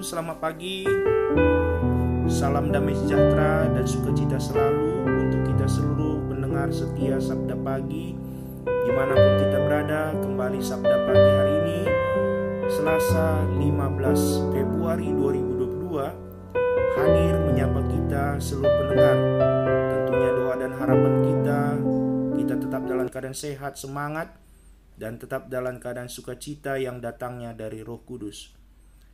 Selamat pagi. Salam damai sejahtera dan sukacita selalu untuk kita seluruh pendengar setia Sabda Pagi. Di mana pun kita berada, kembali Sabda Pagi hari ini Selasa 15 Februari 2022 Hadir menyapa kita seluruh pendengar. Tentunya doa dan harapan kita Kita tetap dalam keadaan sehat, semangat Dan tetap dalam keadaan sukacita yang datangnya dari roh kudus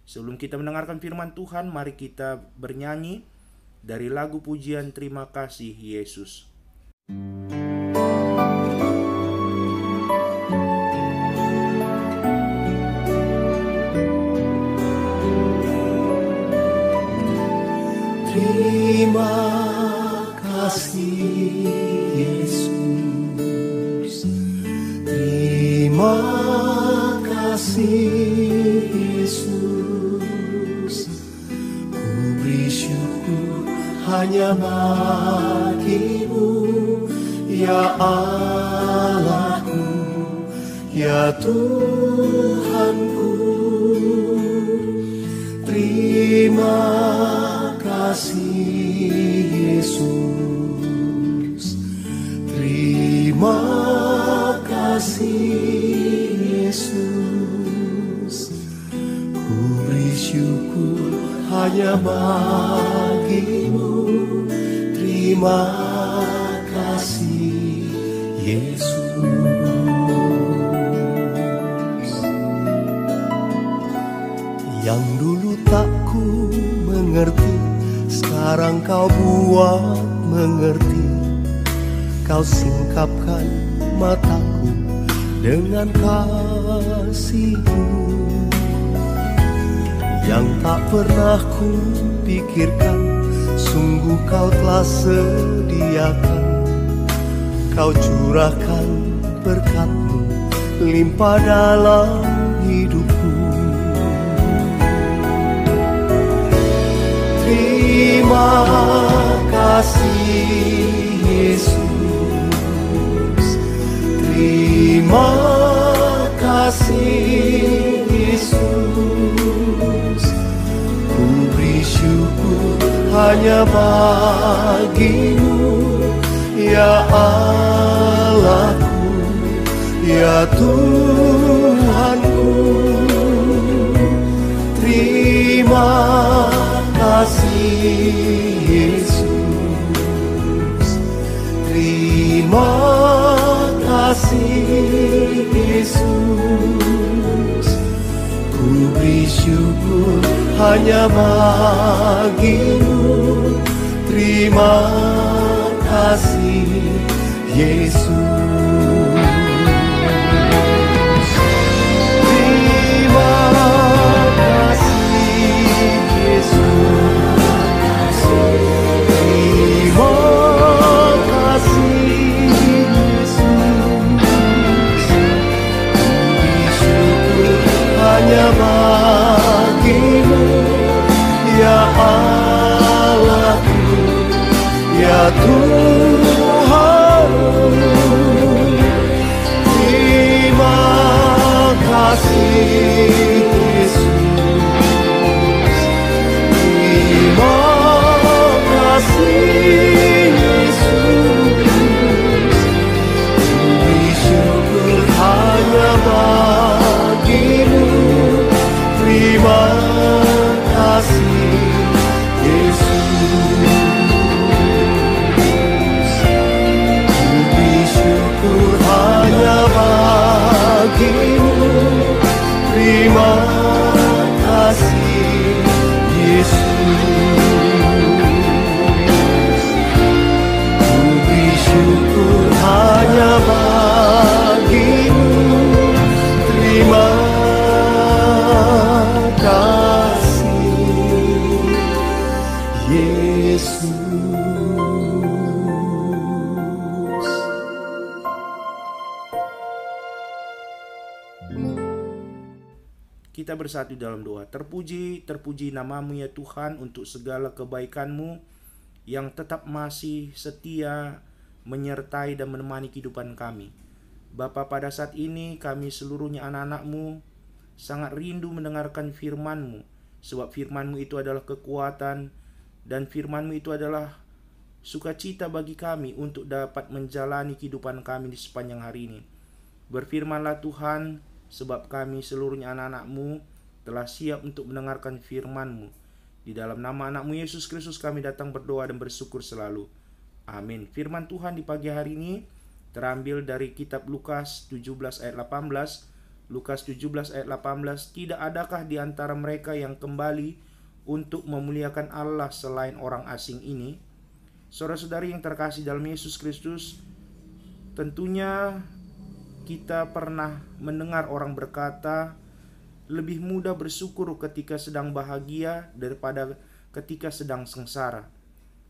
Sebelum kita mendengarkan firman Tuhan, mari kita bernyanyi dari lagu pujian Terima Kasih Yesus. Terima kasih Yesus Terima kasih Yesus. Ku beri syukur hanya bagimu. Ya Allahku Ya Tuhanku. Terima kasih Yesus. Terima kasih Yesus syukur hanya bagimu. Terima kasih Yesus. Yang dulu tak ku mengerti Sekarang kau buat mengerti. Kau singkapkan mataku dengan kasihmu Yang tak pernah ku pikirkan Sungguh kau telah sediakan. Kau curahkan berkatmu Limpah dalam hidupku. Terima kasih Yesus. Terima kasih hanya bagimu Ya Allahku Ya Tuhanku. Terima kasih Yesus. Terima kasih Yesus. Ku beri syukur hanya bagimu Terima kasih Yesus Terima kasih bersatu dalam doa. Terpuji, terpuji namamu ya Tuhan untuk segala kebaikanmu yang tetap masih setia menyertai dan menemani kehidupan kami. Bapa pada saat ini kami seluruhnya anak-anakmu sangat rindu mendengarkan firman-Mu sebab firman-Mu itu adalah kekuatan dan firman-Mu itu adalah sukacita bagi kami untuk dapat menjalani kehidupan kami di sepanjang hari ini. Berfirmanlah Tuhan, sebab kami seluruhnya anak-anak-Mu telah siap untuk mendengarkan firman-Mu. Di dalam nama anak-Mu Yesus Kristus kami datang berdoa dan bersyukur selalu. Amin. Firman Tuhan di pagi hari ini terambil dari kitab Lukas 17 ayat 18. Lukas 17 ayat 18, tidak adakah di antara mereka yang kembali untuk memuliakan Allah selain orang asing ini? Saudara-saudari yang terkasih dalam Yesus Kristus, tentunya kita pernah mendengar orang berkata, lebih mudah bersyukur ketika sedang bahagia daripada ketika sedang sengsara.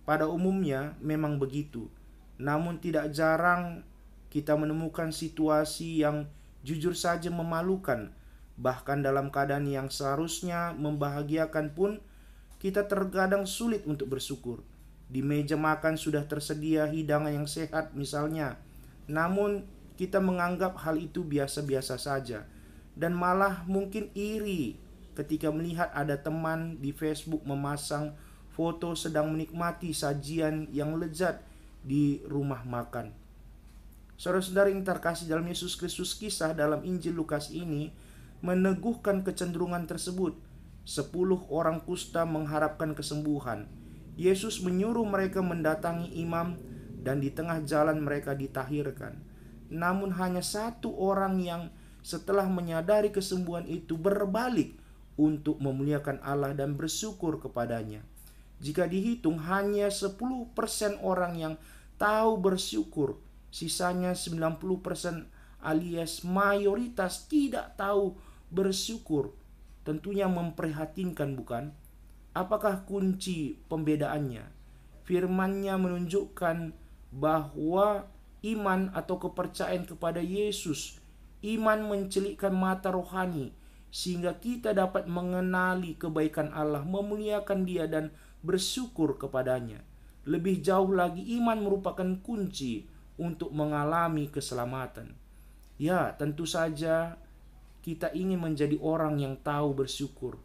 Pada umumnya memang begitu. Namun tidak jarang kita menemukan situasi yang jujur saja memalukan. Bahkan dalam keadaan yang seharusnya membahagiakan pun kita terkadang sulit untuk bersyukur. Di meja makan sudah tersedia hidangan yang sehat misalnya. Namun kita menganggap hal itu biasa-biasa saja dan malah mungkin iri ketika melihat ada teman di Facebook memasang foto sedang menikmati sajian yang lezat di rumah makan. Saudara-saudara yang terkasih dalam Yesus Kristus kisah dalam Injil Lukas ini meneguhkan kecenderungan tersebut. Sepuluh orang kusta mengharapkan kesembuhan. Yesus menyuruh mereka mendatangi imam dan di tengah jalan mereka ditahirkan. Namun hanya satu orang yang setelah menyadari kesembuhan itu berbalik untuk memuliakan Allah dan bersyukur kepadanya. Jika dihitung hanya 10% orang yang tahu bersyukur, sisanya 90% alias mayoritas tidak tahu bersyukur. Tentunya memprihatinkan bukan? Apakah kunci pembedaannya? Firmannya menunjukkan bahwa iman atau kepercayaan kepada Yesus, iman mencelikkan mata rohani sehingga kita dapat mengenali kebaikan Allah, memuliakan Dia dan bersyukur kepadanya. Lebih jauh lagi iman merupakan kunci untuk mengalami keselamatan. Ya, tentu saja kita ingin menjadi orang yang tahu bersyukur.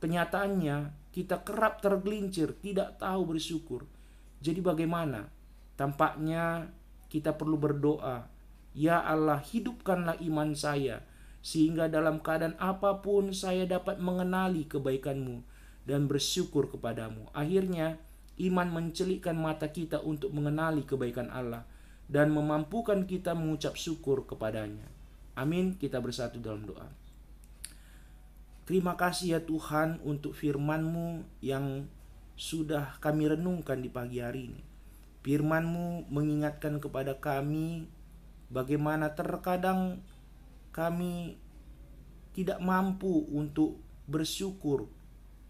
Kenyataannya, kita kerap tergelincir, tidak tahu bersyukur. Jadi bagaimana? Tampaknya kita perlu berdoa, "Ya Allah, hidupkanlah iman saya, sehingga dalam keadaan apa pun saya dapat mengenali kebaikan-Mu dan bersyukur kepadamu. Akhirnya, iman mencelikkan mata kita untuk mengenali kebaikan Allah dan memampukan kita mengucap syukur kepadanya. Amin. Kita bersatu dalam doa. Terima kasih ya Tuhan untuk firman-Mu yang sudah kami renungkan di pagi hari ini. Firman-Mu mengingatkan kepada kami bagaimana terkadang kami tidak mampu untuk bersyukur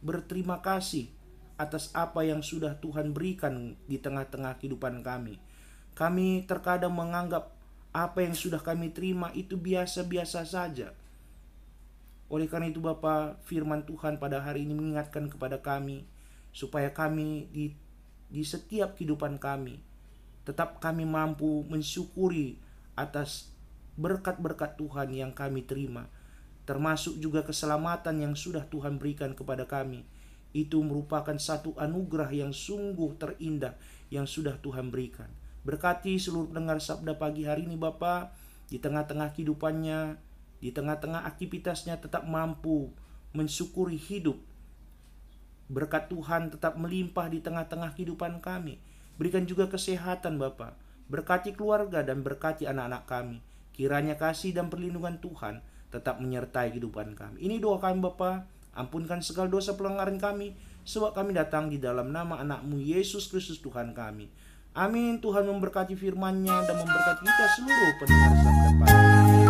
berterima kasih atas apa yang sudah Tuhan berikan di tengah-tengah kehidupan kami. Kami terkadang menganggap apa yang sudah kami terima itu biasa-biasa saja. Oleh karena itu Bapa, firman Tuhan pada hari ini mengingatkan kepada kami supaya kami di di setiap kehidupan kami tetap kami mampu mensyukuri atas berkat-berkat Tuhan yang kami terima termasuk juga keselamatan yang sudah Tuhan berikan kepada kami. Itu merupakan satu anugerah yang sungguh terindah yang sudah Tuhan berikan. Berkati seluruh pendengar sabda pagi hari ini Bapak, di tengah-tengah kehidupannya, di tengah-tengah aktivitasnya tetap mampu mensyukuri hidup. Berkat Tuhan tetap melimpah di tengah-tengah kehidupan kami. Berikan juga kesehatan Bapak. Berkati keluarga dan berkati anak-anak kami. Kiranya kasih dan perlindungan Tuhan tetap menyertai kehidupan kami. Ini doa kami Bapa, ampunkan segala dosa pelanggaran kami, sebab kami datang di dalam nama anakmu Yesus Kristus Tuhan kami. Amin. Tuhan memberkati firman-Nya dan memberkati kita seluruh pendengar